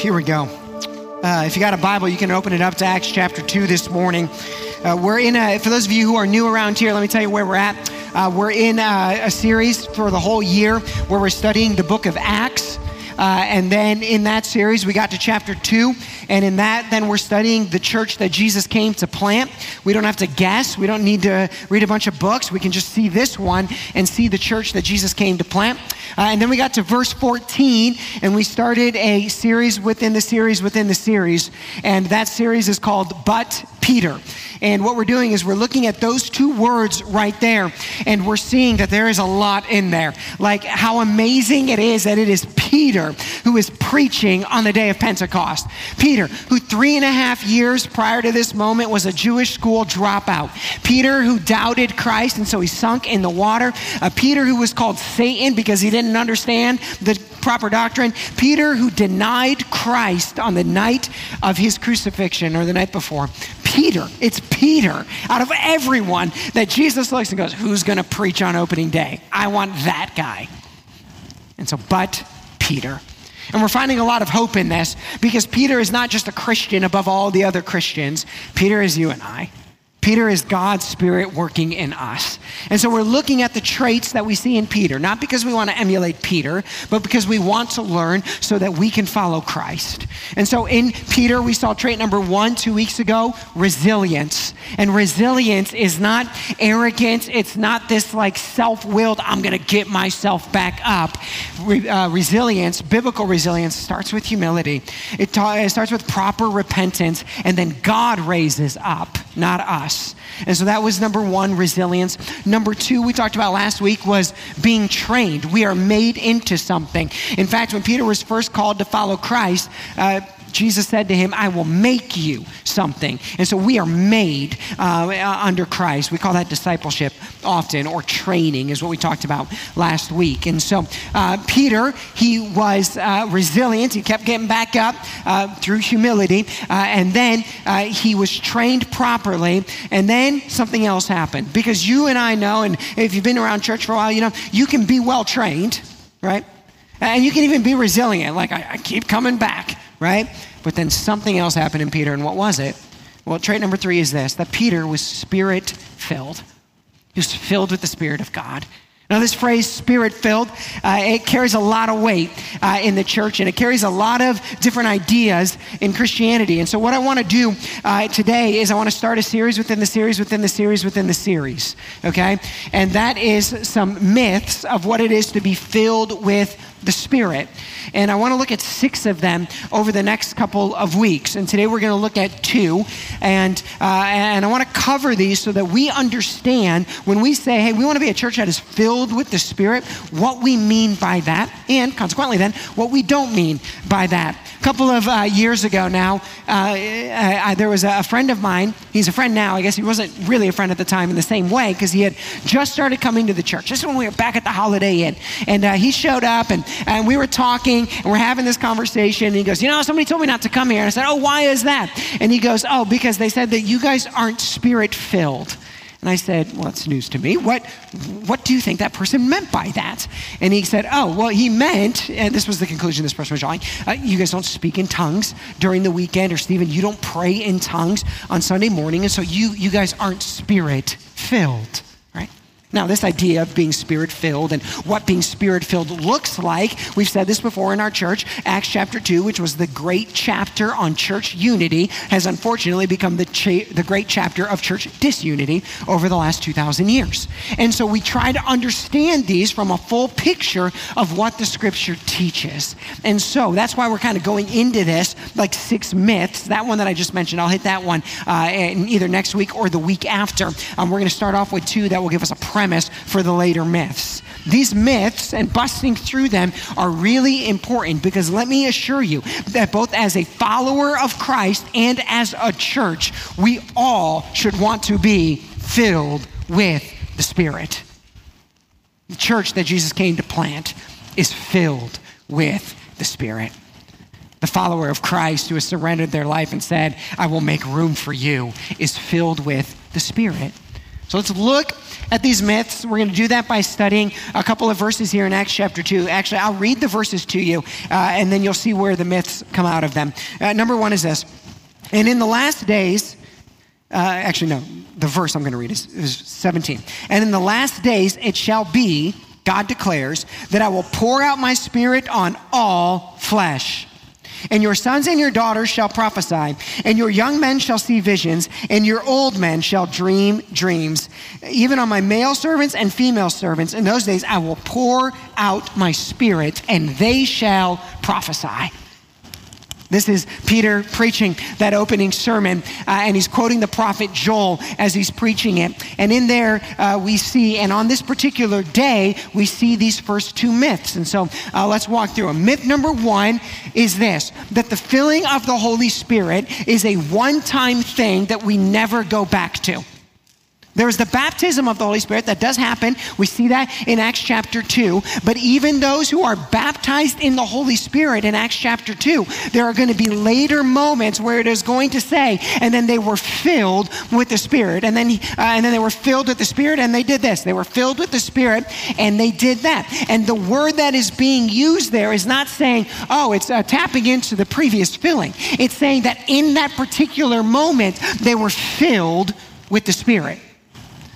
here we go. Uh, if you got a Bible, you can open it up to Acts chapter 2 this morning. Uh, we're in a, for those of you who are new around here, let me tell you where we're at. Uh, we're in a, a, series for the whole year where we're studying the book of Acts. Uh, and then in that series, we got to chapter two. And in that, then we're studying the church that Jesus came to plant. We don't have to guess. We don't need to read a bunch of books. We can just see this one and see the church that Jesus came to plant. Uh, and then we got to verse 14, and we started a series within the series within the series. And that series is called But Peter. And what we're doing is we're looking at those two words right there, and we're seeing that there is a lot in there. Like how amazing it is that it is Peter who is preaching on the day of Pentecost. Peter, who three and a half years prior to this moment was a Jewish school dropout. Peter, who doubted Christ, and so he sunk in the water. Uh, Peter, who was called Satan because he didn't understand the proper doctrine. Peter, who denied Christ on the night of his crucifixion or the night before. Peter, it's Peter out of everyone that Jesus looks and goes, Who's going to preach on opening day? I want that guy. And so, but Peter. And we're finding a lot of hope in this because Peter is not just a Christian above all the other Christians, Peter is you and I. Peter is God's Spirit working in us. And so we're looking at the traits that we see in Peter, not because we want to emulate Peter, but because we want to learn so that we can follow Christ. And so in Peter, we saw trait number one two weeks ago resilience. And resilience is not arrogance, it's not this like self willed, I'm going to get myself back up. Re- uh, resilience, biblical resilience, starts with humility, it, ta- it starts with proper repentance, and then God raises up, not us us. And so that was number one, resilience. Number two, we talked about last week, was being trained. We are made into something. In fact, when Peter was first called to follow Christ, uh, Jesus said to him, I will make you something. And so we are made uh, under Christ. We call that discipleship often, or training, is what we talked about last week. And so uh, Peter, he was uh, resilient. He kept getting back up uh, through humility. Uh, and then uh, he was trained properly. And then something else happened. Because you and I know, and if you've been around church for a while, you know, you can be well trained, right? And you can even be resilient. Like, I, I keep coming back right? But then something else happened in Peter, and what was it? Well, trait number three is this that Peter was spirit filled. He was filled with the Spirit of God. Now, this phrase, spirit filled, uh, it carries a lot of weight uh, in the church and it carries a lot of different ideas in Christianity. And so, what I want to do uh, today is I want to start a series within the series, within the series, within the series, okay? And that is some myths of what it is to be filled with the Spirit. And I want to look at six of them over the next couple of weeks. And today we're going to look at two. And, uh, and I want to cover these so that we understand when we say, hey, we want to be a church that is filled with the Spirit, what we mean by that. And consequently, then, what we don't mean by that. A couple of uh, years ago now, uh, I, I, there was a friend of mine. He's a friend now. I guess he wasn't really a friend at the time in the same way because he had just started coming to the church. This is when we were back at the Holiday Inn. And uh, he showed up and, and we were talking and we're having this conversation. And he goes, You know, somebody told me not to come here. And I said, Oh, why is that? And he goes, Oh, because they said that you guys aren't spirit filled. And I said, Well, that's news to me. What, what do you think that person meant by that? And he said, Oh, well, he meant, and this was the conclusion this person was drawing, uh, you guys don't speak in tongues during the weekend, or Stephen, you don't pray in tongues on Sunday morning, and so you, you guys aren't spirit filled. Now, this idea of being spirit filled and what being spirit filled looks like, we've said this before in our church. Acts chapter 2, which was the great chapter on church unity, has unfortunately become the, cha- the great chapter of church disunity over the last 2,000 years. And so we try to understand these from a full picture of what the scripture teaches. And so that's why we're kind of going into this like six myths. That one that I just mentioned, I'll hit that one uh, either next week or the week after. Um, we're going to start off with two that will give us a premise for the later myths. These myths and busting through them are really important because let me assure you that both as a follower of Christ and as a church, we all should want to be filled with the Spirit. The church that Jesus came to plant is filled with the Spirit. The follower of Christ who has surrendered their life and said, I will make room for you, is filled with the Spirit. So let's look at these myths. We're going to do that by studying a couple of verses here in Acts chapter 2. Actually, I'll read the verses to you, uh, and then you'll see where the myths come out of them. Uh, number one is this And in the last days, uh, actually, no, the verse I'm going to read is, is 17. And in the last days it shall be, God declares, that I will pour out my spirit on all flesh. And your sons and your daughters shall prophesy, and your young men shall see visions, and your old men shall dream dreams. Even on my male servants and female servants, in those days I will pour out my spirit, and they shall prophesy. This is Peter preaching that opening sermon, uh, and he's quoting the prophet Joel as he's preaching it. And in there, uh, we see, and on this particular day, we see these first two myths. And so uh, let's walk through them. Myth number one is this that the filling of the Holy Spirit is a one time thing that we never go back to. There's the baptism of the Holy Spirit that does happen. We see that in Acts chapter 2. But even those who are baptized in the Holy Spirit in Acts chapter 2, there are going to be later moments where it is going to say, and then they were filled with the Spirit. And then, uh, and then they were filled with the Spirit and they did this. They were filled with the Spirit and they did that. And the word that is being used there is not saying, oh, it's uh, tapping into the previous filling. It's saying that in that particular moment, they were filled with the Spirit.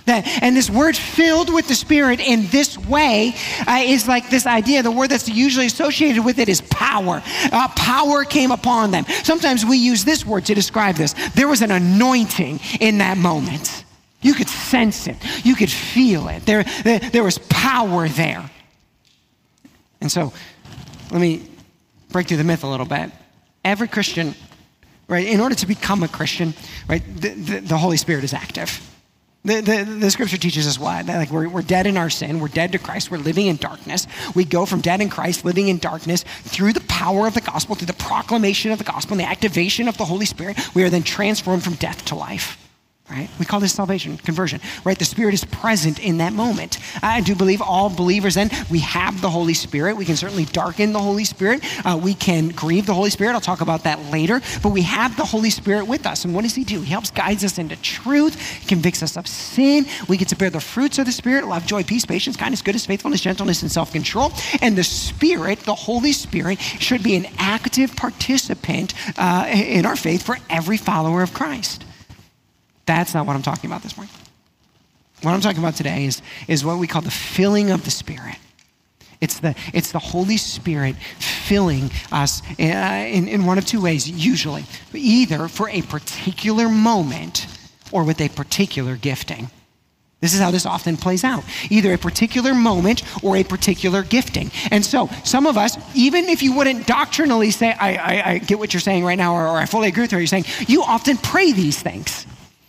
And this word filled with the Spirit in this way uh, is like this idea. The word that's usually associated with it is power. Uh, power came upon them. Sometimes we use this word to describe this. There was an anointing in that moment. You could sense it, you could feel it. There, there, there was power there. And so, let me break through the myth a little bit. Every Christian, right, in order to become a Christian, right, the, the, the Holy Spirit is active. The, the, the, scripture teaches us why. Like we're, we're dead in our sin. We're dead to Christ. We're living in darkness. We go from dead in Christ, living in darkness, through the power of the gospel, through the proclamation of the gospel and the activation of the Holy Spirit. We are then transformed from death to life right? We call this salvation, conversion, right? The Spirit is present in that moment. I do believe all believers then, we have the Holy Spirit. We can certainly darken the Holy Spirit. Uh, we can grieve the Holy Spirit. I'll talk about that later. But we have the Holy Spirit with us. And what does He do? He helps guides us into truth, convicts us of sin. We get to bear the fruits of the Spirit love, joy, peace, patience, kindness, goodness, faithfulness, gentleness, and self control. And the Spirit, the Holy Spirit, should be an active participant uh, in our faith for every follower of Christ. That's not what I'm talking about this morning. What I'm talking about today is, is what we call the filling of the Spirit. It's the, it's the Holy Spirit filling us uh, in, in one of two ways, usually. Either for a particular moment or with a particular gifting. This is how this often plays out either a particular moment or a particular gifting. And so, some of us, even if you wouldn't doctrinally say, I, I, I get what you're saying right now, or, or I fully agree with what you're saying, you often pray these things.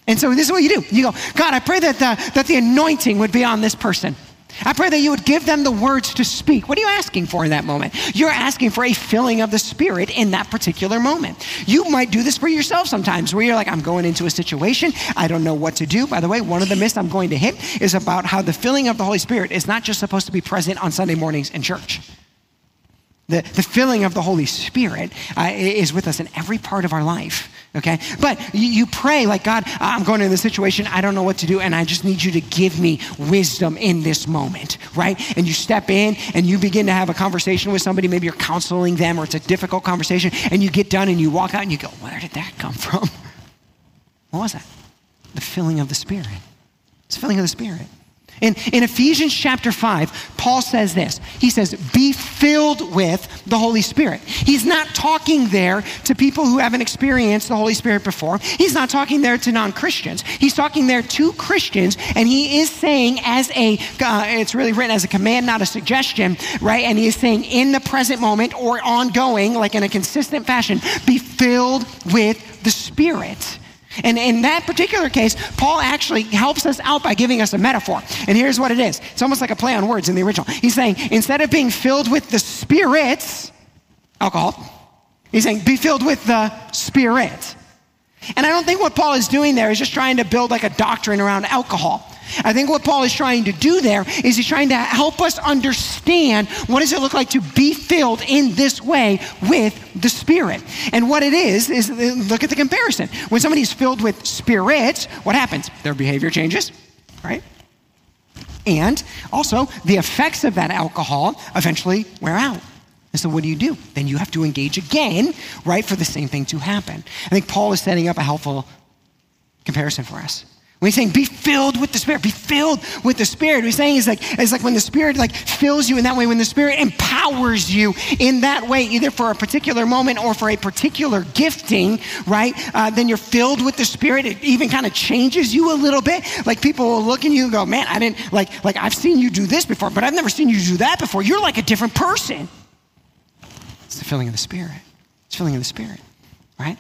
And so this is what you do. You go, God, I pray that the, that the anointing would be on this person. I pray that you would give them the words to speak. What are you asking for in that moment? You're asking for a filling of the Spirit in that particular moment. You might do this for yourself sometimes where you're like, I'm going into a situation, I don't know what to do. By the way, one of the myths I'm going to hit is about how the filling of the Holy Spirit is not just supposed to be present on Sunday mornings in church. The, the filling of the Holy Spirit uh, is with us in every part of our life, okay? But you, you, pray, like, God, I'm going into this situation, I don't know what to do, and I just need you to give me wisdom in this moment, right? And you step in and you begin to have a conversation with somebody, maybe you're counseling them or it's a difficult conversation, and you get done and you walk out and you go, Where did that come from? What was that? The filling of the Spirit. It's the filling of the Spirit. In, in Ephesians chapter 5, Paul says this. He says, Be filled with the Holy Spirit. He's not talking there to people who haven't experienced the Holy Spirit before. He's not talking there to non Christians. He's talking there to Christians, and he is saying, as a, uh, it's really written as a command, not a suggestion, right? And he is saying, in the present moment or ongoing, like in a consistent fashion, be filled with the Spirit. And in that particular case, Paul actually helps us out by giving us a metaphor. And here's what it is it's almost like a play on words in the original. He's saying, instead of being filled with the spirits, alcohol, he's saying, be filled with the spirit. And I don't think what Paul is doing there is just trying to build like a doctrine around alcohol. I think what Paul is trying to do there is he's trying to help us understand what does it look like to be filled in this way with the Spirit. And what it is, is uh, look at the comparison. When somebody is filled with Spirit, what happens? Their behavior changes, right? And also, the effects of that alcohol eventually wear out. And so, what do you do? Then you have to engage again, right, for the same thing to happen. I think Paul is setting up a helpful comparison for us. When he's saying be filled with the Spirit, be filled with the Spirit. What he's saying is like, it's like when the Spirit like fills you in that way, when the Spirit empowers you in that way, either for a particular moment or for a particular gifting, right? Uh, then you're filled with the Spirit. It even kind of changes you a little bit. Like people will look at you and go, man, I didn't like, like I've seen you do this before, but I've never seen you do that before. You're like a different person. It's the filling of the Spirit. It's filling of the Spirit, right?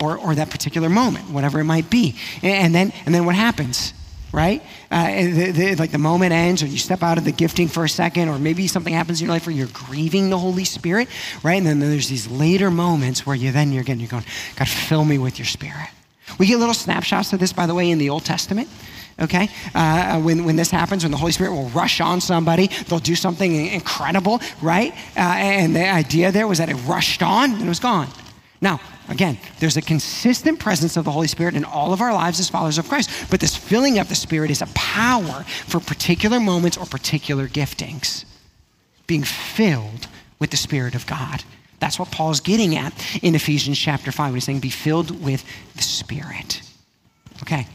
Or, or that particular moment, whatever it might be. And then, and then what happens? Right? Uh, the, the, like the moment ends, or you step out of the gifting for a second, or maybe something happens in your life where you're grieving the Holy Spirit, right? And then there's these later moments where you then you're getting, you're going, God, fill me with your Spirit. We get little snapshots of this, by the way, in the Old Testament okay? Uh, when, when this happens, when the Holy Spirit will rush on somebody, they'll do something incredible, right? Uh, and the idea there was that it rushed on and it was gone. Now, again, there's a consistent presence of the Holy Spirit in all of our lives as followers of Christ, but this filling of the Spirit is a power for particular moments or particular giftings. Being filled with the Spirit of God. That's what Paul's getting at in Ephesians chapter 5 when he's saying, be filled with the Spirit. Okay,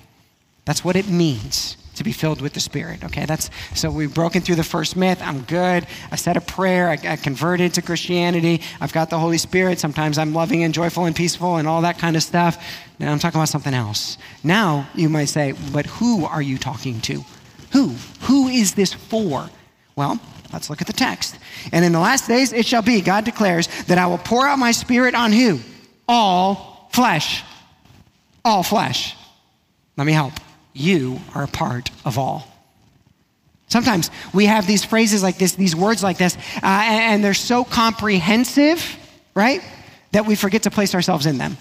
that's what it means to be filled with the Spirit. Okay, that's so we've broken through the first myth. I'm good. I said a prayer. I, I, converted to Christianity. I've got the Holy Spirit. Sometimes I'm loving and joyful and peaceful and all that kind of stuff. Now I'm talking about something else. Now you might say, but who are you talking to? Who? Who is this for? Well, let's look at the text. And in the last days it shall be, God declares, that I will pour out my Spirit on who? All flesh. All flesh. Let me help you are a part of all. Sometimes we have these phrases like this, these words like this, uh, and, and they're so comprehensive, right, that we forget to place ourselves in them.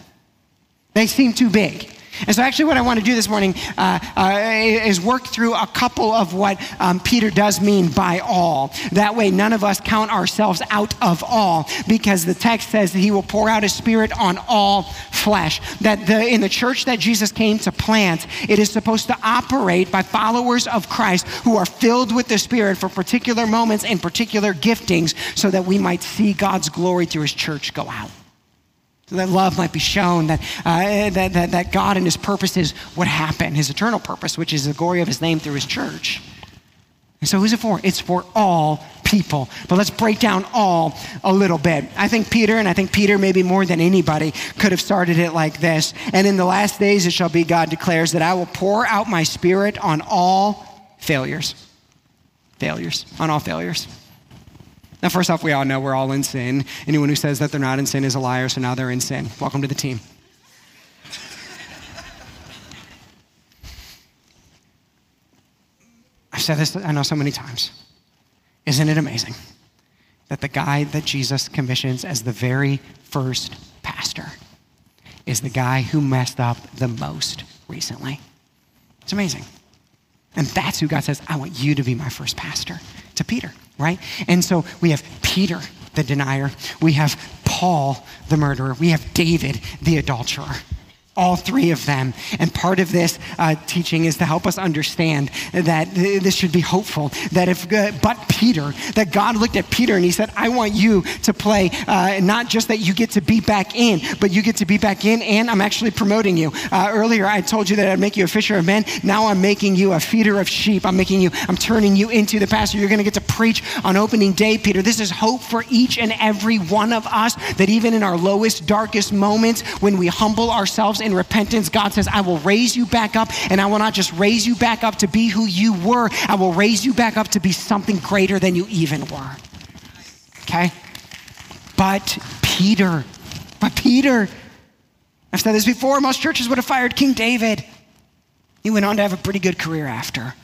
They seem too big. And so, actually, what I want to do this morning uh, uh, is work through a couple of what um, Peter does mean by all. That way, none of us count ourselves out of all, because the text says that he will pour out his spirit on all flesh. That the, in the church that Jesus came to plant, it is supposed to operate by followers of Christ who are filled with the Spirit for particular moments and particular giftings so that we might see God's glory through his church go out so that love might be shown, that, uh, that, that, that God and his purposes would happen, his eternal purpose, which is the glory of his name through his church. And so, who's it for? It's for all people. But let's break down all a little bit. I think Peter, and I think Peter maybe more than anybody, could have started it like this. And in the last days it shall be, God declares, that I will pour out my spirit on all failures. Failures. On all failures. Now, first off, we all know we're all in sin. Anyone who says that they're not in sin is a liar, so now they're in sin. Welcome to the team. I've said this, I know, so many times. Isn't it amazing that the guy that Jesus commissions as the very first pastor is the guy who messed up the most recently? It's amazing. And that's who God says, I want you to be my first pastor, to Peter right? And so we have Peter, the denier. We have Paul, the murderer. We have David, the adulterer all three of them. And part of this uh, teaching is to help us understand that this should be hopeful. That if, uh, but Peter, that God looked at Peter and he said, I want you to play, uh, not just that you get to be back in, but you get to be back in, and I'm actually promoting you. Uh, earlier, I told you that I'd make you a fisher of men. Now I'm making you a feeder of sheep. I'm making you, I'm turning you into the pastor. You're going to get to preach on opening day, Peter. This is hope for each and every one of us that even in our lowest, darkest moments, when we humble ourselves in repentance, God says, I will raise you back up, and I will not just raise you back up to be who you were, I will raise you back up to be something greater than you even were. Okay? But Peter, but Peter, I've said this before, most churches would have fired King David. He went on to have a pretty good career after.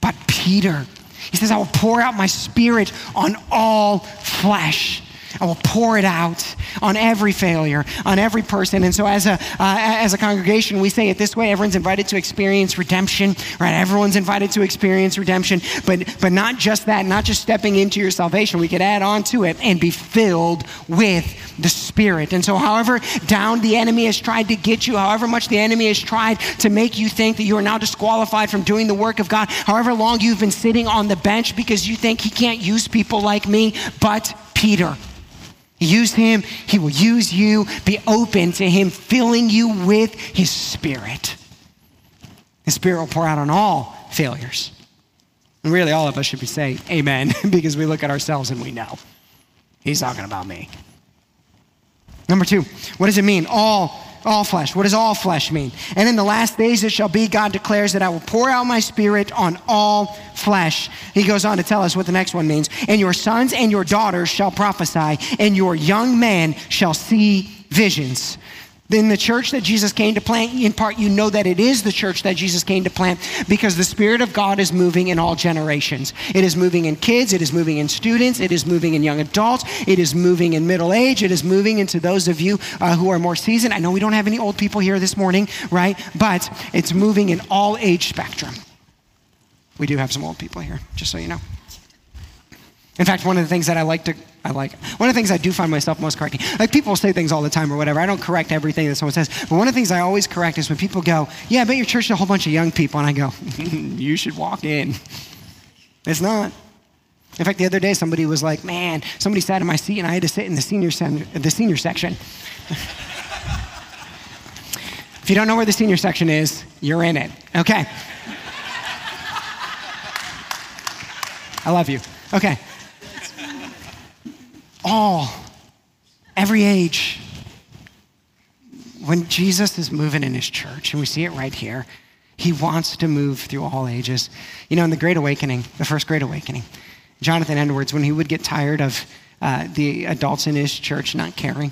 But Peter, he says, I will pour out my spirit on all flesh. I will pour it out. on every failure, on every person. And so, as a, uh, as a congregation, we say it this way everyone's invited to experience redemption, right? Everyone's invited to experience redemption, but, but not just that, not just stepping into your salvation. We could add on to it and be filled with the Spirit. And so, however down the enemy has tried to get you, however much the enemy has tried to make you think that you are now disqualified from doing the work of God, however long you've been sitting on the bench because you think he can't use people like me, but Peter. Use him, he will use you. Be open to him filling you with his spirit. His spirit will pour out on all failures. And really, all of us should be saying amen because we look at ourselves and we know. He's talking about me. Number two, what does it mean? All all flesh. What does all flesh mean? And in the last days it shall be, God declares that I will pour out my spirit on all flesh. He goes on to tell us what the next one means. And your sons and your daughters shall prophesy, and your young man shall see visions. In the church that Jesus came to plant, in part, you know that it is the church that Jesus came to plant because the Spirit of God is moving in all generations. It is moving in kids, it is moving in students, it is moving in young adults, it is moving in middle age, it is moving into those of you uh, who are more seasoned. I know we don't have any old people here this morning, right? But it's moving in all age spectrum. We do have some old people here, just so you know. In fact, one of the things that I like to, I like, one of the things I do find myself most correcting, like people say things all the time or whatever. I don't correct everything that someone says, but one of the things I always correct is when people go, Yeah, I bet your church is a whole bunch of young people. And I go, You should walk in. It's not. In fact, the other day somebody was like, Man, somebody sat in my seat and I had to sit in the senior, sen- the senior section. if you don't know where the senior section is, you're in it. Okay. I love you. Okay all, every age. When Jesus is moving in his church, and we see it right here, he wants to move through all ages. You know, in the Great Awakening, the first Great Awakening, Jonathan Edwards, when he would get tired of uh, the adults in his church not caring,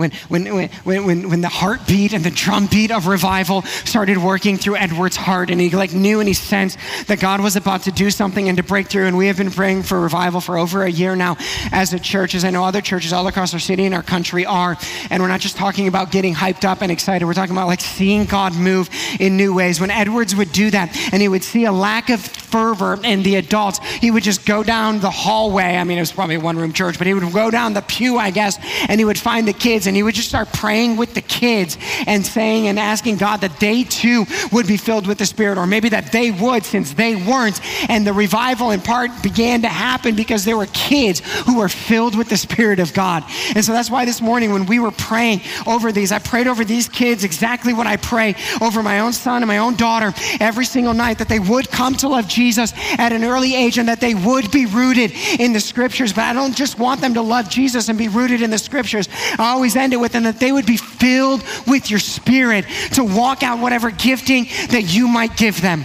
when, when, when, when, when the heartbeat and the drumbeat of revival started working through Edward's heart, and he like knew and he sensed that God was about to do something and to break through. And we have been praying for revival for over a year now as a church, as I know other churches all across our city and our country are. And we're not just talking about getting hyped up and excited. We're talking about like seeing God move in new ways. When Edwards would do that, and he would see a lack of fervor in the adults, he would just go down the hallway. I mean, it was probably a one-room church, but he would go down the pew, I guess, and he would find the kids and he would just start praying with the kids and saying and asking God that they too would be filled with the Spirit, or maybe that they would since they weren't. And the revival in part began to happen because there were kids who were filled with the Spirit of God. And so that's why this morning when we were praying over these, I prayed over these kids exactly what I pray over my own son and my own daughter every single night that they would come to love Jesus at an early age and that they would be rooted in the scriptures. But I don't just want them to love Jesus and be rooted in the scriptures. I always it with and that they would be filled with your spirit to walk out whatever gifting that you might give them.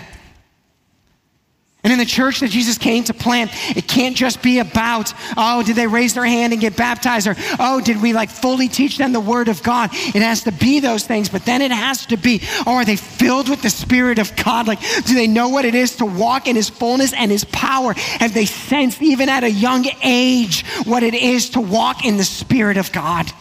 And in the church that Jesus came to plant, it can't just be about, oh, did they raise their hand and get baptized? Or, oh, did we like fully teach them the word of God? It has to be those things, but then it has to be, oh, are they filled with the Spirit of God? Like, do they know what it is to walk in His fullness and His power? Have they sensed, even at a young age, what it is to walk in the Spirit of God?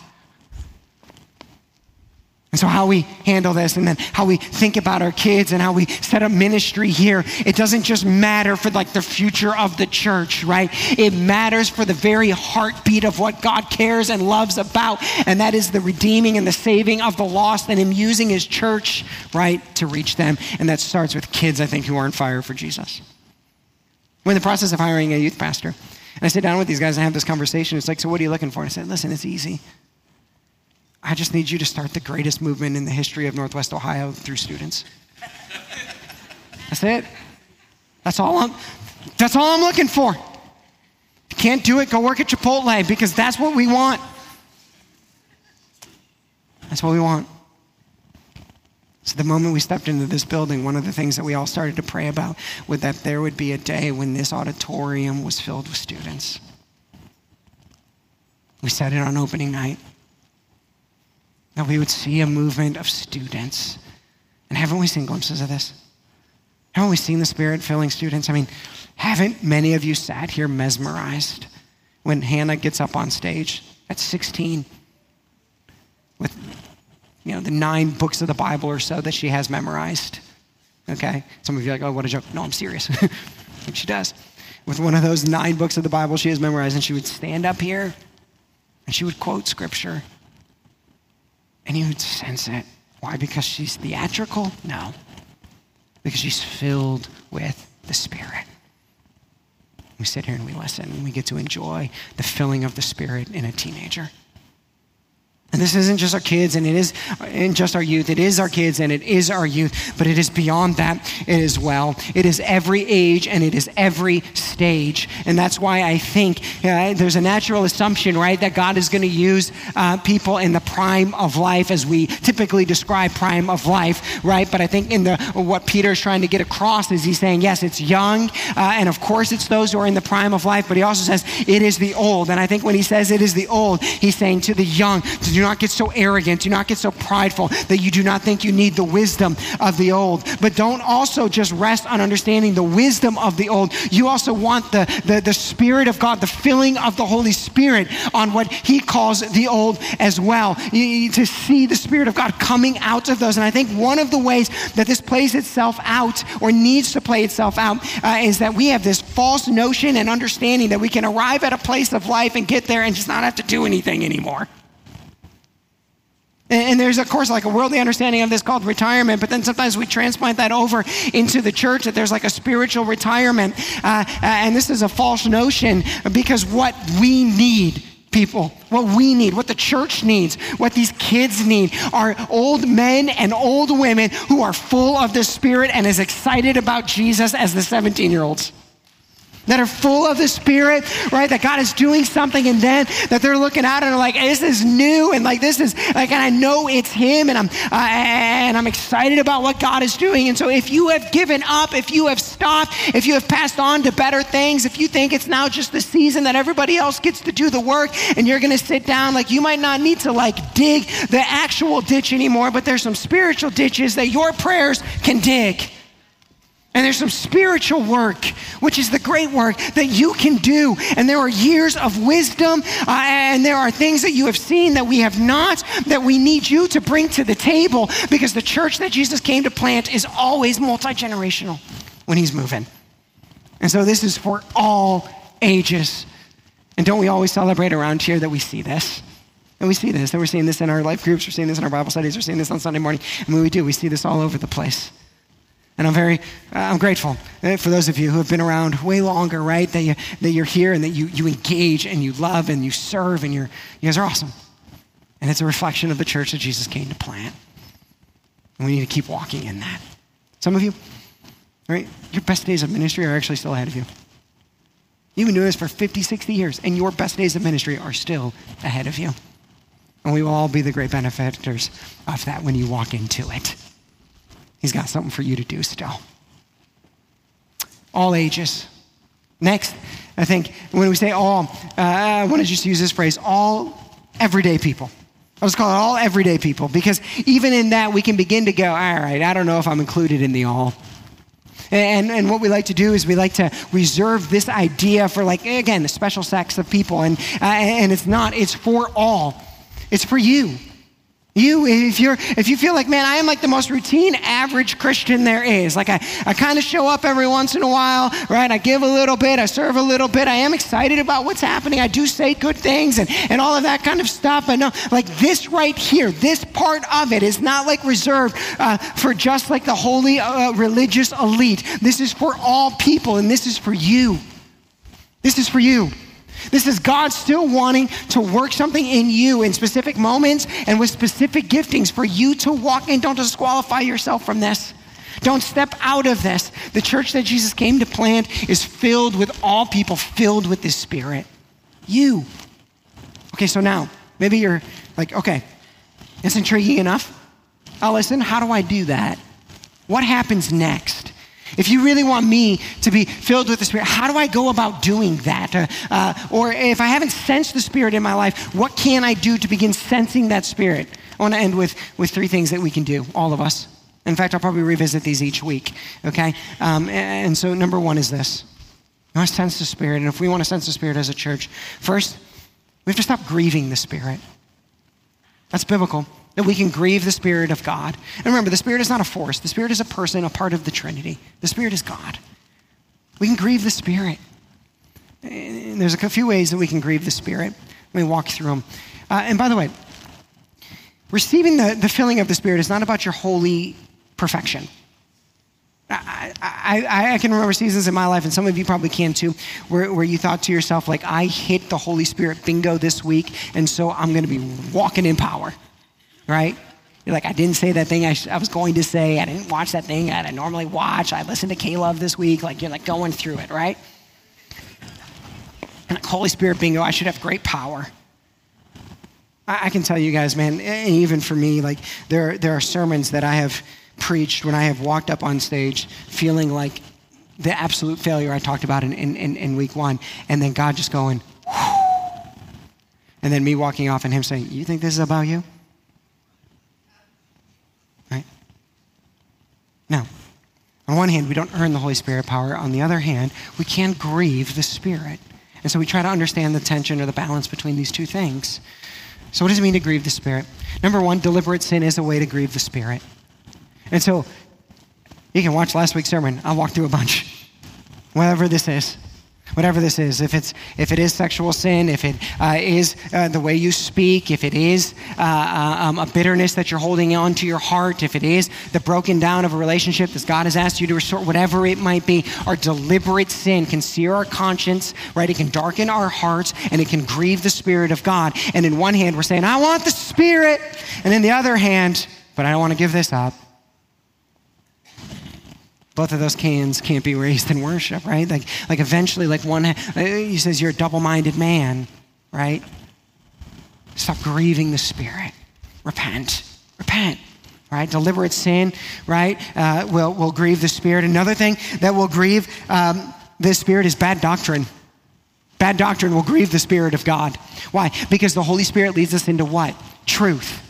And so, how we handle this, and then how we think about our kids, and how we set up ministry here, it doesn't just matter for like the future of the church, right? It matters for the very heartbeat of what God cares and loves about, and that is the redeeming and the saving of the lost, and Him using His church, right, to reach them. And that starts with kids, I think, who are on fire for Jesus. We're in the process of hiring a youth pastor. And I sit down with these guys and I have this conversation. It's like, so what are you looking for? And I said, listen, it's easy. I just need you to start the greatest movement in the history of Northwest Ohio through students. That's it. That's all I'm that's all I'm looking for. If you can't do it, go work at Chipotle because that's what we want. That's what we want. So the moment we stepped into this building, one of the things that we all started to pray about was that there would be a day when this auditorium was filled with students. We said it on opening night that we would see a movement of students. And haven't we seen glimpses of this? Haven't we seen the Spirit filling students? I mean, haven't many of you sat here mesmerized when Hannah gets up on stage at 16 with, you know, the nine books of the Bible or so that she has memorized. Okay? Some of you are like, oh, what a joke. No, I'm serious. she does. With one of those nine books of the Bible she has memorized, and she would stand up here and she would quote scripture. And you would sense it. Why? Because she's theatrical? No. Because she's filled with the Spirit. We sit here and we listen, and we get to enjoy the filling of the Spirit in a teenager. And this isn't just our kids and it is and just our youth. It is our kids and it is our youth, but it is beyond that as well. It is every age and it is every stage. And that's why I think uh, there's a natural assumption, right, that God is going to use uh, people in the prime of life as we typically describe prime of life, right? But I think in the what Peter is trying to get across is he's saying, yes, it's young, uh, and of course it's those who are in the prime of life, but he also says it is the old. And I think when he says it is the old, he's saying to the young, do not get so arrogant, do not get so prideful that you do not think you need the wisdom of the old. But don't also just rest on understanding the wisdom of the old. You also want the, the, the Spirit of God, the filling of the Holy Spirit on what He calls the old as well. You, to see the Spirit of God coming out of those. And I think one of the ways that this plays itself out or needs to play itself out uh, is that we have this false notion and understanding that we can arrive at a place of life and get there and just not have to do anything anymore. And there's, of course, like a worldly understanding of this called retirement, but then sometimes we transplant that over into the church that there's like a spiritual retirement. Uh, uh, and this is a false notion because what we need people. What we need, what the church needs, what these kids need are old men and old women who are full of the Spirit and as excited about Jesus as the 17 year olds that are full of the Spirit, right? That God is doing something and then that they're looking out and are like, this is new and like this is like, and I know it's Him and I'm uh, and I'm excited about what God is doing. And so, if you have given up, if you have stopped, if you have passed on to better things, if you think it's now just the season that everybody else gets to do the work and you're going to sit down, like you might not need to like dig the actual ditch anymore, but there's some spiritual ditches that your prayers can dig. And there's some spiritual work, which is the great work that you can do. And there are years of wisdom, uh, and there are things that you have seen that we have not, that we need you to bring to the table because the church that Jesus came to plant is always multi generational when he's moving. And so this is for all ages. And don't we always celebrate around here that we see this? And we see this, and we're seeing this in our life groups, we're seeing this in our Bible studies, we're seeing this on Sunday morning. And when we do, we see this all over the place. And I'm very, uh, I'm grateful uh, for those of you who have been around way longer, right? That, you, that you're here and that you, you engage and you love and you serve and you're, you guys are awesome. And it's a reflection of the church that Jesus came to plant. And we need to keep walking in that. Some of you, right, your best days of ministry are actually still ahead of you. You've been doing this for 50, 60 years, and your best days of ministry are still ahead of you. And we will all be the great benefactors of that when you walk into it. He's got something for you to do still. All ages. Next, I think when we say all, uh, I want to just use this phrase all everyday people. I was calling all everyday people because even in that we can begin to go, all right, I don't know if I'm included in the all. And, and what we like to do is we like to reserve this idea for, like, again, the special sex of people. And, uh, and it's not, it's for all. It's for you. You, if you're, if you feel like, man, I am like the most routine, average Christian there is. Like I, I kind of show up every once in a while, right? I give a little bit, I serve a little bit, I am excited about what's happening. I do say good things and, and all of that kind of stuff. I know, like this right here, this part of it is not like reserved uh, for just like the holy uh, religious elite. This is for all people, and this is for you. This is for you. This is God still wanting to work something in you in specific moments and with specific giftings for you to walk in. Don't disqualify yourself from this. Don't step out of this. The church that Jesus came to plant is filled with all people, filled with this spirit. You. Okay, so now, maybe you're like, okay, it's intriguing enough. I'll listen. How do I do that? What happens next? If you really want me to be filled with the Spirit, how do I go about doing that? Uh, uh, or if I haven't sensed the Spirit in my life, what can I do to begin sensing that Spirit? I want to end with, with three things that we can do, all of us. In fact, I'll probably revisit these each week, okay? Um, and so, number one is this we want to sense the Spirit. And if we want to sense the Spirit as a church, first, we have to stop grieving the Spirit. That's biblical. That we can grieve the Spirit of God. And remember, the Spirit is not a force, the Spirit is a person, a part of the Trinity. The Spirit is God. We can grieve the Spirit. And there's a few ways that we can grieve the Spirit. Let me walk through them. Uh, and by the way, receiving the, the filling of the Spirit is not about your holy perfection. I, I, I, can remember seasons in my life, and some of you probably can too, where, where you thought to yourself, like, I hit the Holy Spirit bingo this week, and so I'm going to be walking in power, right? You're like, I didn't say that thing I, sh- I was going to say. I didn't watch that thing that I normally watch. I listened to K-Love this week. Like, you're like going through it, right? And like, Holy Spirit bingo, I should have great power. I, I can tell you guys, man, and even for me, like, there, there are sermons that I have preached when I have walked up on stage feeling like the absolute failure I talked about in, in, in week one, and then God just going, and then me walking off and Him saying, You think this is about you? Right? Now, on one hand, we don't earn the Holy Spirit power. On the other hand, we can't grieve the Spirit. And so we try to understand the tension or the balance between these two things. So, what does it mean to grieve the Spirit? Number one, deliberate sin is a way to grieve the Spirit. And so you can watch last week's sermon. I'll walk through a bunch. Whatever this is. Whatever this is, if, it's, if it is sexual sin, if it uh, is uh, the way you speak, if it is uh, uh, um, a bitterness that you're holding on to your heart, if it is the broken down of a relationship that God has asked you to restore, whatever it might be, our deliberate sin can sear our conscience, right? It can darken our hearts and it can grieve the Spirit of God. And in one hand, we're saying, I want the Spirit. And in the other hand, but I don't want to give this up both of those cans can't be raised in worship, right? Like, like eventually, like one, uh, he says, you're a double minded man, right? Stop grieving the Spirit. Repent. Repent. Right? Deliberate sin, right? Uh, will, will grieve the Spirit. Another thing that will grieve um, the Spirit is bad doctrine. Bad doctrine will grieve the Spirit of God. Why? Because the Holy Spirit leads us into what? Truth.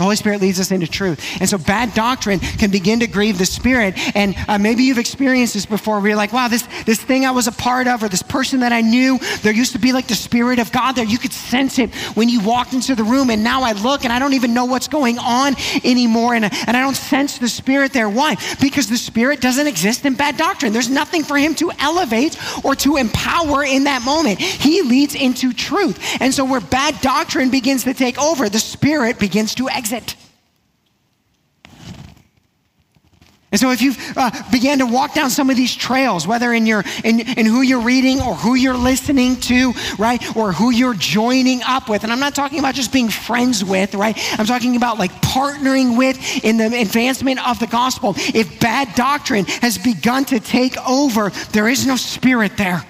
The Holy Spirit leads us into truth. And so bad doctrine can begin to grieve the Spirit. And uh, maybe you've experienced this before where you're like, wow, this, this thing I was a part of or this person that I knew, there used to be like the Spirit of God there. You could sense it when you walked into the room. And now I look and I don't even know what's going on anymore. And, and I don't sense the Spirit there. Why? Because the Spirit doesn't exist in bad doctrine. There's nothing for Him to elevate or to empower in that moment. He leads into truth. And so where bad doctrine begins to take over, the Spirit begins to And so, if you uh, began to walk down some of these trails, whether in your in, in who you're reading or who you're listening to, right, or who you're joining up with, and I'm not talking about just being friends with, right? I'm talking about like partnering with in the advancement of the gospel. If bad doctrine has begun to take over, there is no spirit there.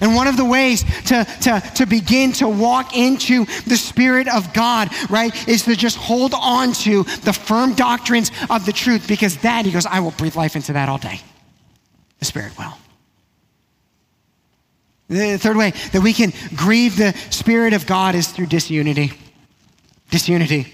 And one of the ways to, to, to begin to walk into the Spirit of God, right, is to just hold on to the firm doctrines of the truth because that, he goes, I will breathe life into that all day. The Spirit will. The third way that we can grieve the Spirit of God is through disunity. Disunity.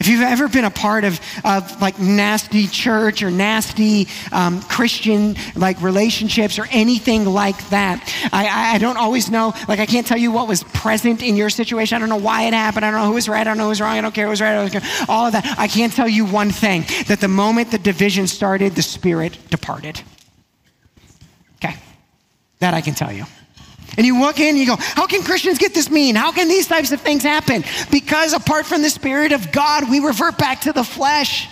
If you've ever been a part of, of like nasty church or nasty um, Christian like relationships or anything like that, I, I don't always know. Like I can't tell you what was present in your situation. I don't know why it happened. I don't know who was right. I don't know who was wrong. I don't care who was right. All of that. I can't tell you one thing: that the moment the division started, the spirit departed. Okay, that I can tell you. And you walk in and you go, How can Christians get this mean? How can these types of things happen? Because apart from the Spirit of God, we revert back to the flesh.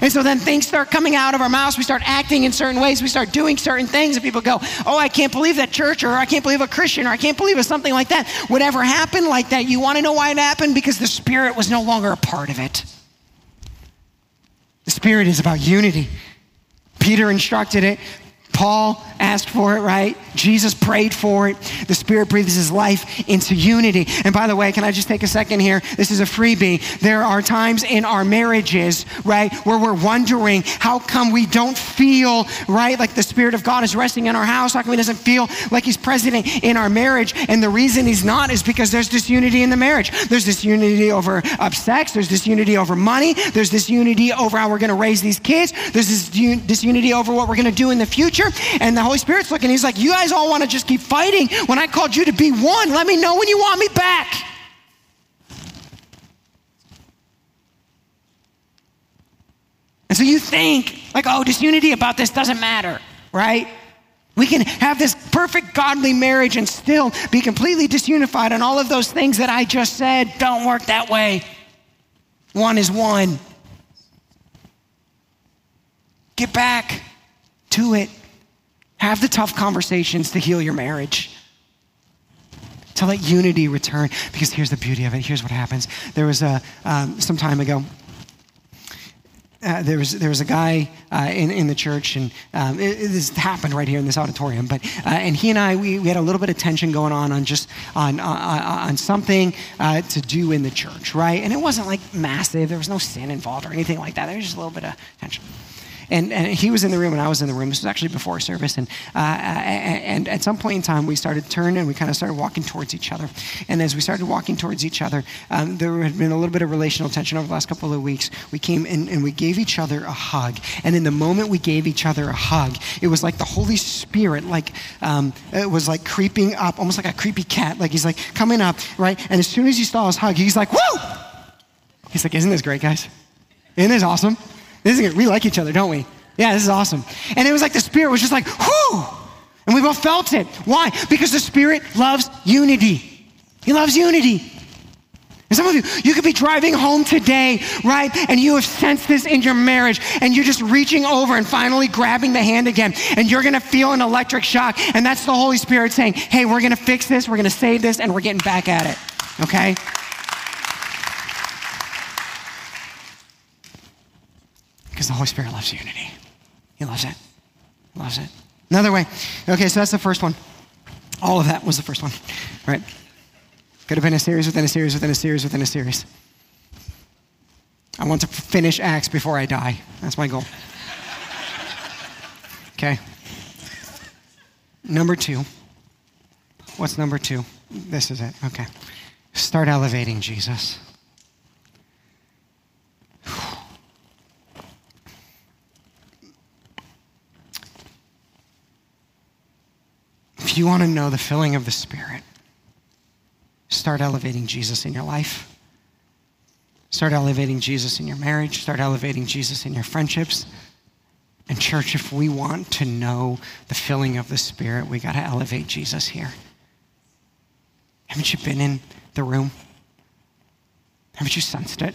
And so then things start coming out of our mouths. We start acting in certain ways. We start doing certain things. And people go, Oh, I can't believe that church, or I can't believe a Christian, or I can't believe it's something like that. Whatever happened like that, you want to know why it happened? Because the Spirit was no longer a part of it. The Spirit is about unity. Peter instructed it. Paul asked for it, right? Jesus prayed for it. The Spirit breathes his life into unity. And by the way, can I just take a second here? This is a freebie. There are times in our marriages, right, where we're wondering how come we don't feel, right, like the Spirit of God is resting in our house? How come he doesn't feel like he's present in our marriage? And the reason he's not is because there's disunity in the marriage. There's this unity over sex. There's this unity over money. There's this unity over how we're going to raise these kids. There's this disunity over what we're going to do in the future. And the Holy Spirit's looking. He's like, You guys all want to just keep fighting when I called you to be one. Let me know when you want me back. And so you think, like, oh, disunity about this doesn't matter, right? We can have this perfect godly marriage and still be completely disunified, and all of those things that I just said don't work that way. One is one. Get back to it. Have the tough conversations to heal your marriage. To let unity return. Because here's the beauty of it. Here's what happens. There was a, um, some time ago, uh, there was there was a guy uh, in in the church, and um, it, it, this happened right here in this auditorium. But uh, and he and I we, we had a little bit of tension going on on just on uh, uh, on something uh, to do in the church, right? And it wasn't like massive. There was no sin involved or anything like that. There was just a little bit of tension. And, and, he was in the room and I was in the room. This was actually before service. And, uh, and at some point in time, we started turning and we kind of started walking towards each other. And as we started walking towards each other, um, there had been a little bit of relational tension over the last couple of weeks. We came in and we gave each other a hug. And in the moment we gave each other a hug, it was like the Holy Spirit, like, um, it was like creeping up, almost like a creepy cat. Like he's like coming up, right? And as soon as he saw his hug, he's like, whoa! He's like, isn't this great, guys? Isn't this awesome? This is, we like each other, don't we? Yeah, this is awesome. And it was like the Spirit was just like, whoo! And we both felt it. Why? Because the Spirit loves unity. He loves unity. And some of you, you could be driving home today, right? And you have sensed this in your marriage, and you're just reaching over and finally grabbing the hand again, and you're gonna feel an electric shock. And that's the Holy Spirit saying, hey, we're gonna fix this, we're gonna save this, and we're getting back at it, okay? Because the Holy Spirit loves unity. He loves it. Loves it. Another way. Okay, so that's the first one. All of that was the first one, right? Could have been a series within a series within a series within a series. I want to finish Acts before I die. That's my goal. Okay. Number two. What's number two? This is it. Okay. Start elevating Jesus. If you want to know the filling of the Spirit, start elevating Jesus in your life. Start elevating Jesus in your marriage. Start elevating Jesus in your friendships. And, church, if we want to know the filling of the Spirit, we got to elevate Jesus here. Haven't you been in the room? Haven't you sensed it?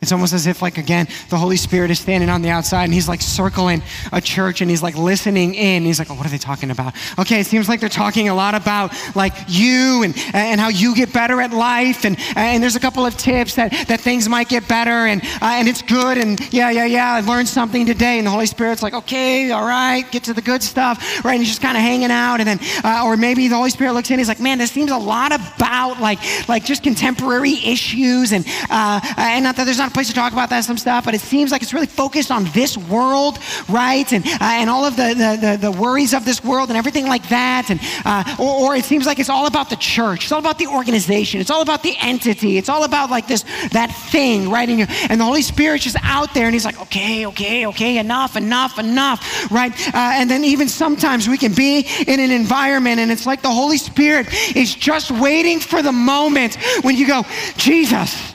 It's almost as if, like, again, the Holy Spirit is standing on the outside and he's like circling a church and he's like listening in. He's like, oh, what are they talking about? Okay, it seems like they're talking a lot about like you and, and how you get better at life. And, and there's a couple of tips that, that things might get better and, uh, and it's good. And yeah, yeah, yeah, I learned something today. And the Holy Spirit's like, okay, all right, get to the good stuff, right? And he's just kind of hanging out. And then, uh, or maybe the Holy Spirit looks in, he's like, man, this seems a lot about like, like just contemporary issues. And, uh, and not that there's not not a place to talk about that some stuff, but it seems like it's really focused on this world, right? And, uh, and all of the, the, the, the, worries of this world and everything like that. And, uh, or, or it seems like it's all about the church. It's all about the organization. It's all about the entity. It's all about like this, that thing, right? And, and the Holy Spirit's just out there and he's like, okay, okay, okay, enough, enough, enough, right? Uh, and then even sometimes we can be in an environment and it's like the Holy Spirit is just waiting for the moment when you go, Jesus,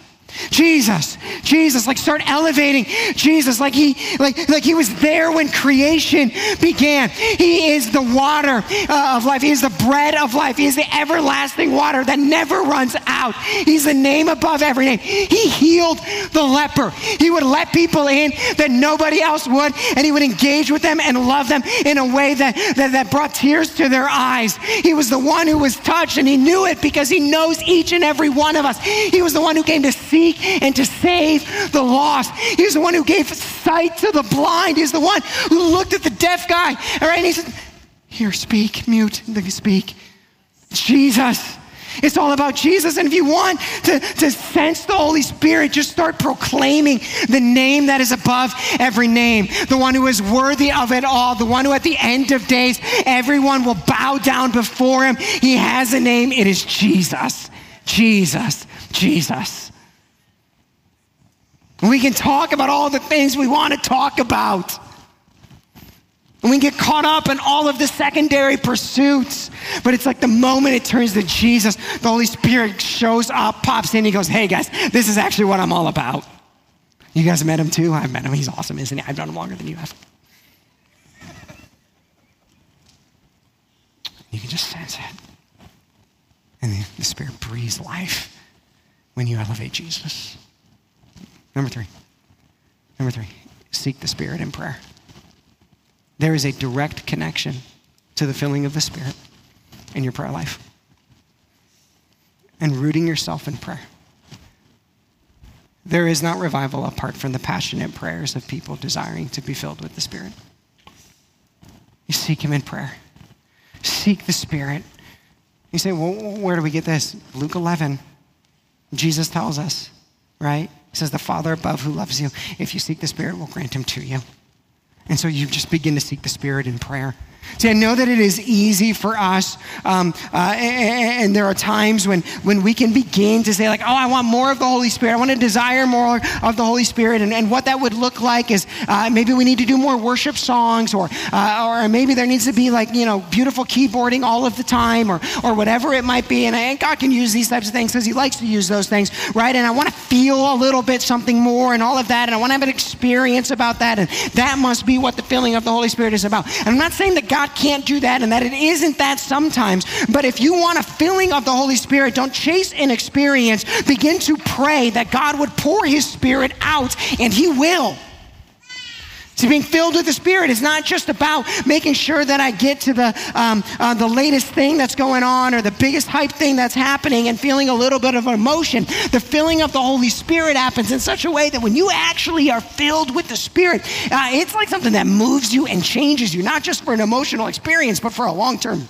Jesus, Jesus, like start elevating Jesus like he like like he was there when creation began. He is the water uh, of life. He is the bread of life. He is the everlasting water that never runs out. He's the name above every name. He healed the leper. He would let people in that nobody else would, and he would engage with them and love them in a way that, that, that brought tears to their eyes. He was the one who was touched, and he knew it because he knows each and every one of us. He was the one who came to seek and to save the lost. He's the one who gave sight to the blind. He's the one who looked at the deaf guy. All right, and he said, Here, speak, mute, speak. Jesus. It's all about Jesus. And if you want to, to sense the Holy Spirit, just start proclaiming the name that is above every name, the one who is worthy of it all, the one who at the end of days, everyone will bow down before him. He has a name. It is Jesus. Jesus. Jesus. We can talk about all the things we want to talk about. And we get caught up in all of the secondary pursuits. But it's like the moment it turns to Jesus, the Holy Spirit shows up, pops in, he goes, Hey guys, this is actually what I'm all about. You guys have met him too? I've met him. He's awesome, isn't he? I've known him longer than you have. You can just sense it. And the Spirit breathes life when you elevate Jesus. Number three. Number three, seek the Spirit in prayer. There is a direct connection to the filling of the Spirit in your prayer life and rooting yourself in prayer. There is not revival apart from the passionate prayers of people desiring to be filled with the Spirit. You seek Him in prayer, seek the Spirit. You say, well, where do we get this? Luke 11. Jesus tells us, right? Says, The Father above who loves you, if you seek the Spirit, will grant him to you. And so you just begin to seek the Spirit in prayer. See, I know that it is easy for us, um, uh, and, and, there are times when, when we can begin to say, like, oh, I want more of the Holy Spirit. I want to desire more of the Holy Spirit. And, and what that would look like is uh, maybe we need to do more worship songs, or, uh, or maybe there needs to be, like, you know, beautiful keyboarding all of the time, or, or whatever it might be. And, and God can use these types of things because He likes to use those things, right? And I want to feel a little bit something more and all of that. And I want to have an experience about that. And that must be what the filling of the Holy Spirit is about. And I'm not saying that God can't do that and that it isn't that sometimes. But if you want a filling of the Holy Spirit, don't chase an experience. Begin to pray that God would pour His Spirit out, and He will. See, being filled with the Spirit is not just about making sure that I get to the, um, uh, the latest thing that's going on or the biggest hype thing that's happening and feeling a little bit of emotion. The filling of the Holy Spirit happens in such a way that when you actually are filled with the Spirit, uh, it's like something that moves you and changes you, not just for an emotional experience, but for a long term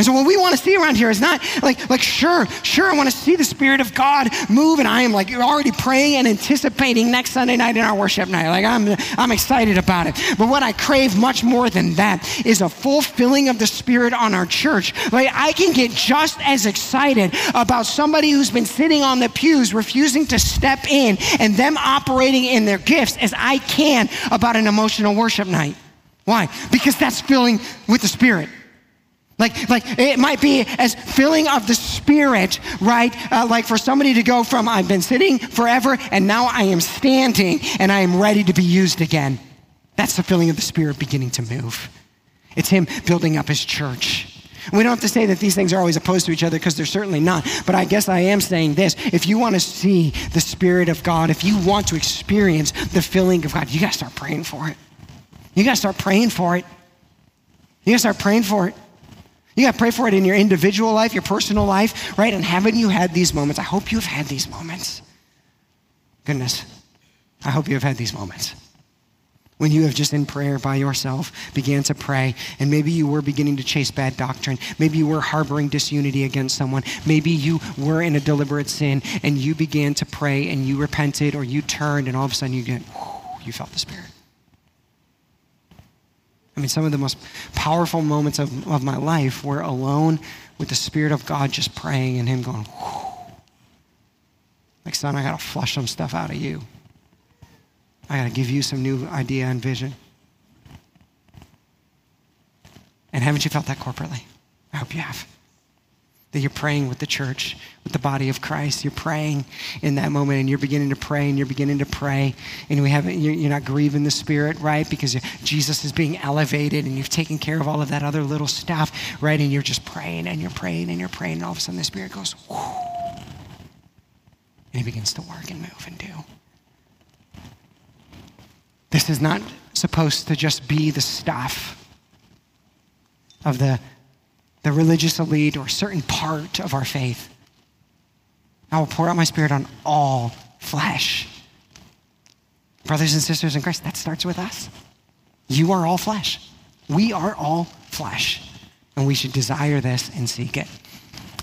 and so what we want to see around here is not like, like sure, sure, I want to see the Spirit of God move, and I am like already praying and anticipating next Sunday night in our worship night. Like I'm, I'm excited about it. But what I crave much more than that is a fulfilling of the Spirit on our church. Like I can get just as excited about somebody who's been sitting on the pews refusing to step in and them operating in their gifts as I can about an emotional worship night. Why? Because that's filling with the Spirit. Like, like it might be as filling of the Spirit, right? Uh, like for somebody to go from I've been sitting forever and now I am standing and I am ready to be used again. That's the filling of the Spirit beginning to move. It's Him building up His church. We don't have to say that these things are always opposed to each other because they're certainly not. But I guess I am saying this. If you want to see the Spirit of God, if you want to experience the filling of God, you got to start praying for it. You got to start praying for it. You got to start praying for it. You got to pray for it in your individual life, your personal life, right? And haven't you had these moments? I hope you've had these moments. Goodness, I hope you have had these moments. When you have just in prayer by yourself began to pray, and maybe you were beginning to chase bad doctrine. Maybe you were harboring disunity against someone. Maybe you were in a deliberate sin and you began to pray and you repented or you turned, and all of a sudden you get, whew, you felt the Spirit. I mean, some of the most powerful moments of, of my life were alone with the Spirit of God just praying and Him going, like, son, I got to flush some stuff out of you. I got to give you some new idea and vision. And haven't you felt that corporately? I hope you have that you're praying with the church, with the body of Christ. You're praying in that moment and you're beginning to pray and you're beginning to pray. And we haven't, you're not grieving the Spirit, right? Because Jesus is being elevated and you've taken care of all of that other little stuff, right? And you're just praying and you're praying and you're praying. And all of a sudden the Spirit goes, Whoo. and He begins to work and move and do. This is not supposed to just be the stuff of the the religious elite or a certain part of our faith. I will pour out my spirit on all flesh. Brothers and sisters in Christ, that starts with us. You are all flesh. We are all flesh. And we should desire this and seek it.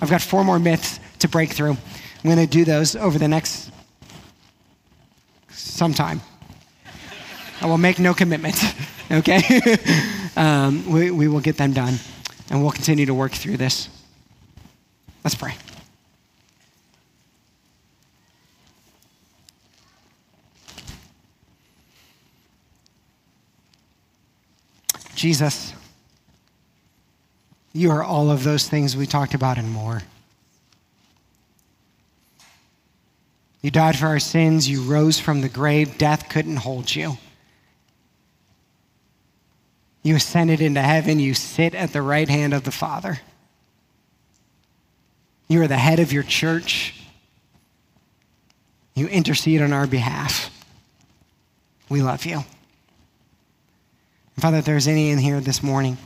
I've got four more myths to break through. I'm going to do those over the next sometime. I will make no commitment, okay? um, we, we will get them done and we'll continue to work through this. Let's pray. Jesus, you are all of those things we talked about and more. You died for our sins. You rose from the grave. Death couldn't hold you. You ascended into heaven. You sit at the right hand of the Father. You are the head of your church. You intercede on our behalf. We love you. Father, if there's any in here this morning,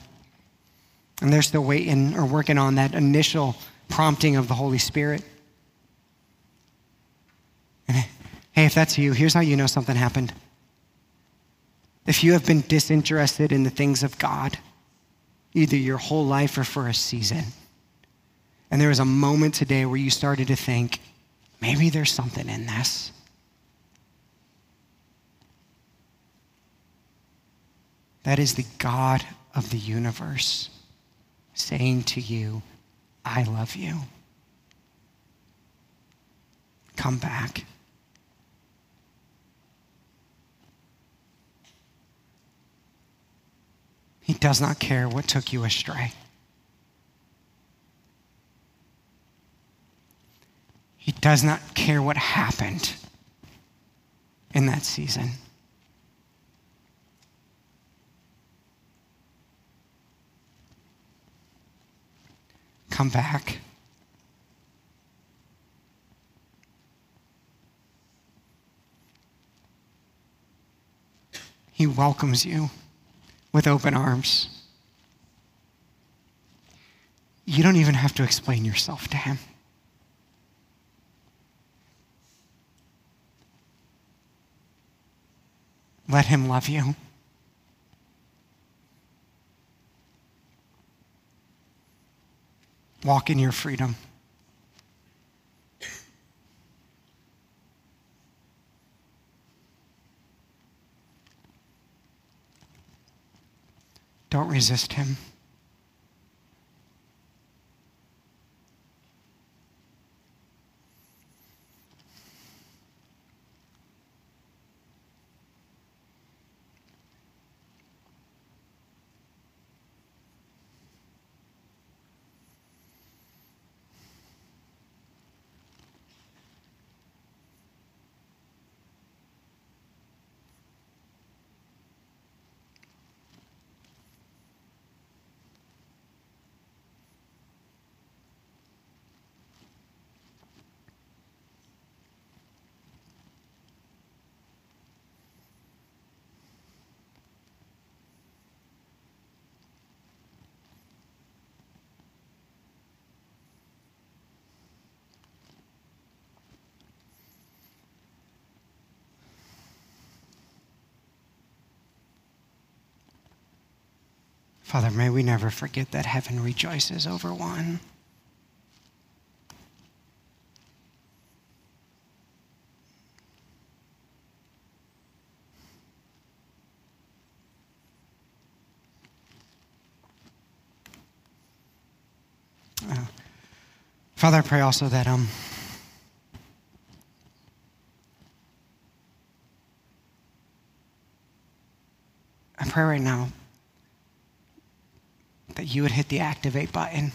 and they're still waiting or working on that initial prompting of the Holy Spirit. And hey, if that's you, here's how you know something happened. If you have been disinterested in the things of God, either your whole life or for a season, and there was a moment today where you started to think, maybe there's something in this. That is the God of the universe saying to you, I love you. Come back. He does not care what took you astray. He does not care what happened in that season. Come back. He welcomes you with open arms. You don't even have to explain yourself to him. Let him love you. Walk in your freedom. Don't resist him. Father, may we never forget that heaven rejoices over one. Uh, Father, I pray also that um, I pray right now that you would hit the activate button.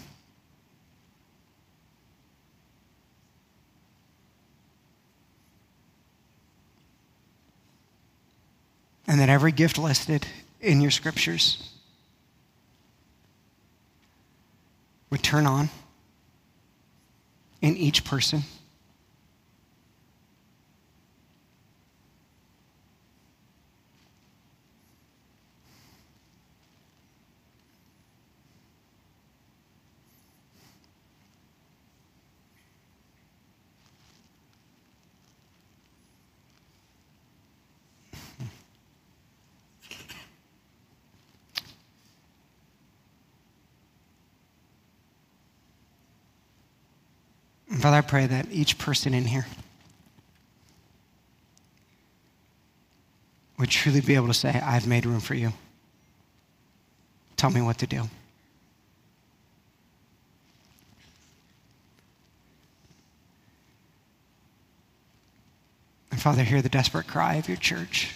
And that every gift listed in your scriptures would turn on in each person. Father, I pray that each person in here would truly be able to say, I've made room for you. Tell me what to do. And Father, hear the desperate cry of your church.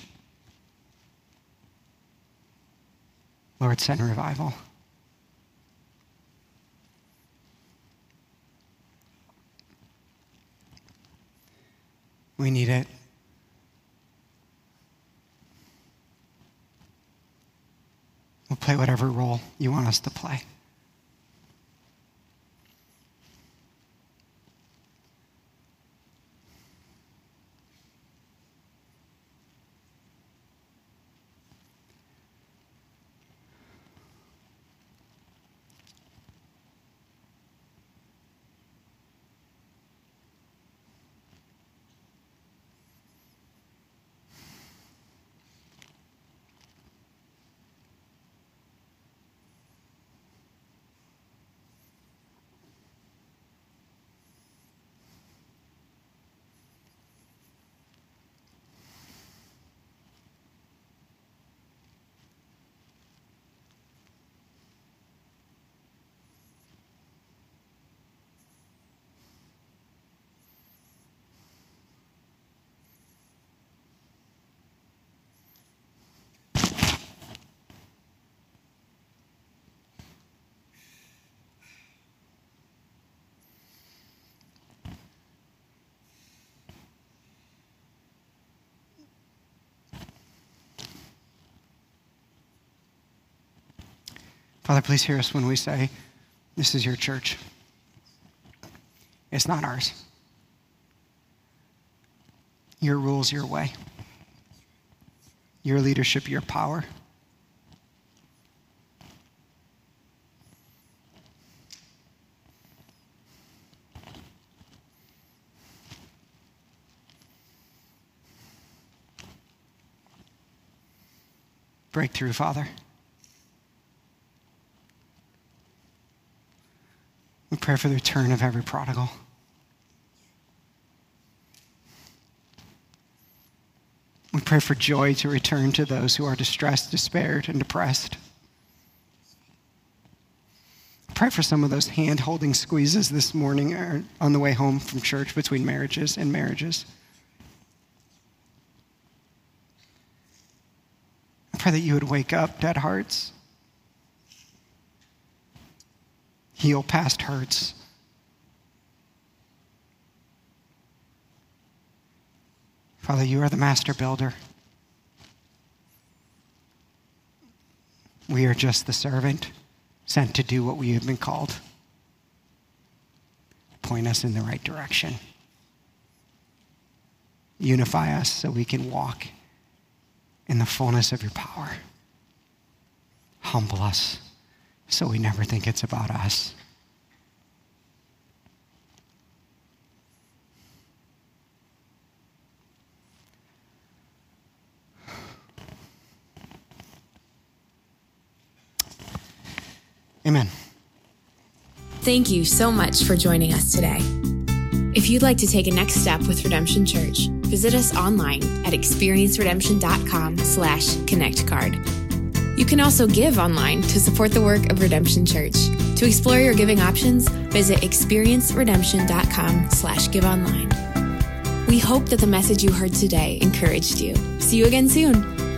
Lord, send revival. We need it. We'll play whatever role you want us to play. Father, please hear us when we say, This is your church. It's not ours. Your rules, your way. Your leadership, your power. Breakthrough, Father. We pray for the return of every prodigal. We pray for joy to return to those who are distressed, despaired, and depressed. Pray for some of those hand holding squeezes this morning or on the way home from church between marriages and marriages. I pray that you would wake up dead hearts. Heal past hurts. Father, you are the master builder. We are just the servant sent to do what we have been called. Point us in the right direction. Unify us so we can walk in the fullness of your power. Humble us so we never think it's about us. Amen. Thank you so much for joining us today. If you'd like to take a next step with Redemption Church, visit us online at experienceredemption.com slash connectcard. You can also give online to support the work of Redemption Church. To explore your giving options, visit experienceredemption.com slash give online. We hope that the message you heard today encouraged you. See you again soon.